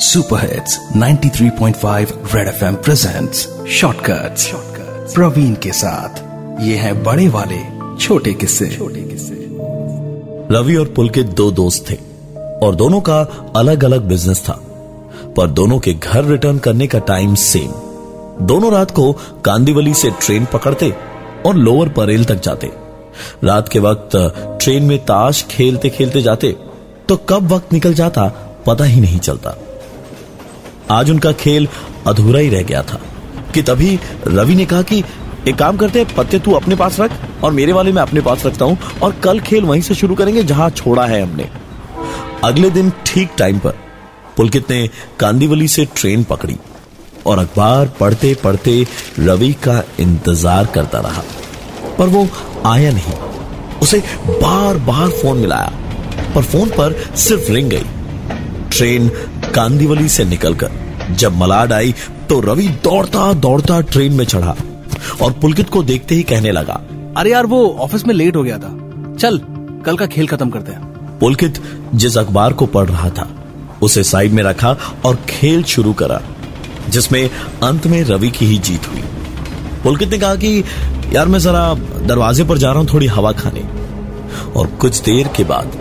Super hits 93.5 red FM presents shortcuts Praveen के साथ। ये है बड़े वाले छोटे किस्से। छोटे किस्से। रवि और पुलकित दो दोस्त थे और दोनों का अलग अलग बिज़नेस था। पर दोनों के घर रिटर्न करने का टाइम सेम दोनों रात को कांदीवली से ट्रेन पकड़ते और लोअर परेल तक जाते। रात के वक्त ट्रेन में ताश खेलते खेलते जाते। तो कब वक्त निकल जाता पता ही नहीं चलता। आज उनका खेल अधूरा ही रह गया था। कि तभी रवि ने कहा कि, एक काम करते हैं, पत्ते तू अपने पास रख और मेरे वाले मैं अपने पास रखता हूँ और कल खेल वहीं से शुरू करेंगे जहाँ छोड़ा है हमने। अगले दिन ठीक टाइम पर पुलकित ने कांदीवली से ट्रेन पकड़ी और अखबार पढ़ते पढ़ते रवि का इंतज़ार करता रहा। पर वो आया नहीं। उसे बार बार फ़ोन मिलाया, पर फ़ोन पर सिर्फ़ रिंग गई। ट्रेन कांदीवली से निकलकर जब मलाड आई तो रवि दौड़ता दौड़ता ट्रेन में चढ़ा और पुलकित को देखते ही कहने लगा अरे यार वो ऑफ़िस में लेट हो गया था। चल कल का खेल खत्म करते हैं। पुलकित जिस अखबार को पढ़ रहा था उसे साइड में रखा और खेल शुरू करा जिसमें अंत में रवि की ही जीत हुई। पुलकित ने कहा कि यार मैं जरा दरवाजे पर जा रहा हूँ थोड़ी हवा खाने। और कुछ देर के बाद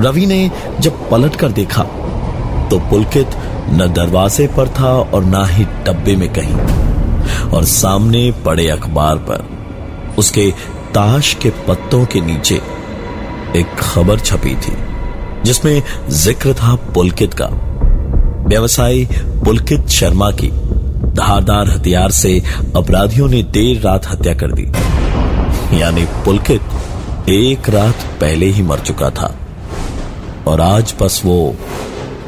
रवि ने जब पलट कर देखा तो पुलकित न दरवाजे पर था और ना ही डब्बे में कहीं। और सामने पड़े अखबार पर, उसके ताश के पत्तों के नीचे एक खबर छपी थी, जिसमें ज़िक्र था पुलकित का। व्यवसायी पुलकित शर्मा की धारदार हथियार से अपराधियों ने देर रात हत्या कर दी। यानी पुलकित एक रात पहले ही मर चुका था। और आज बस वो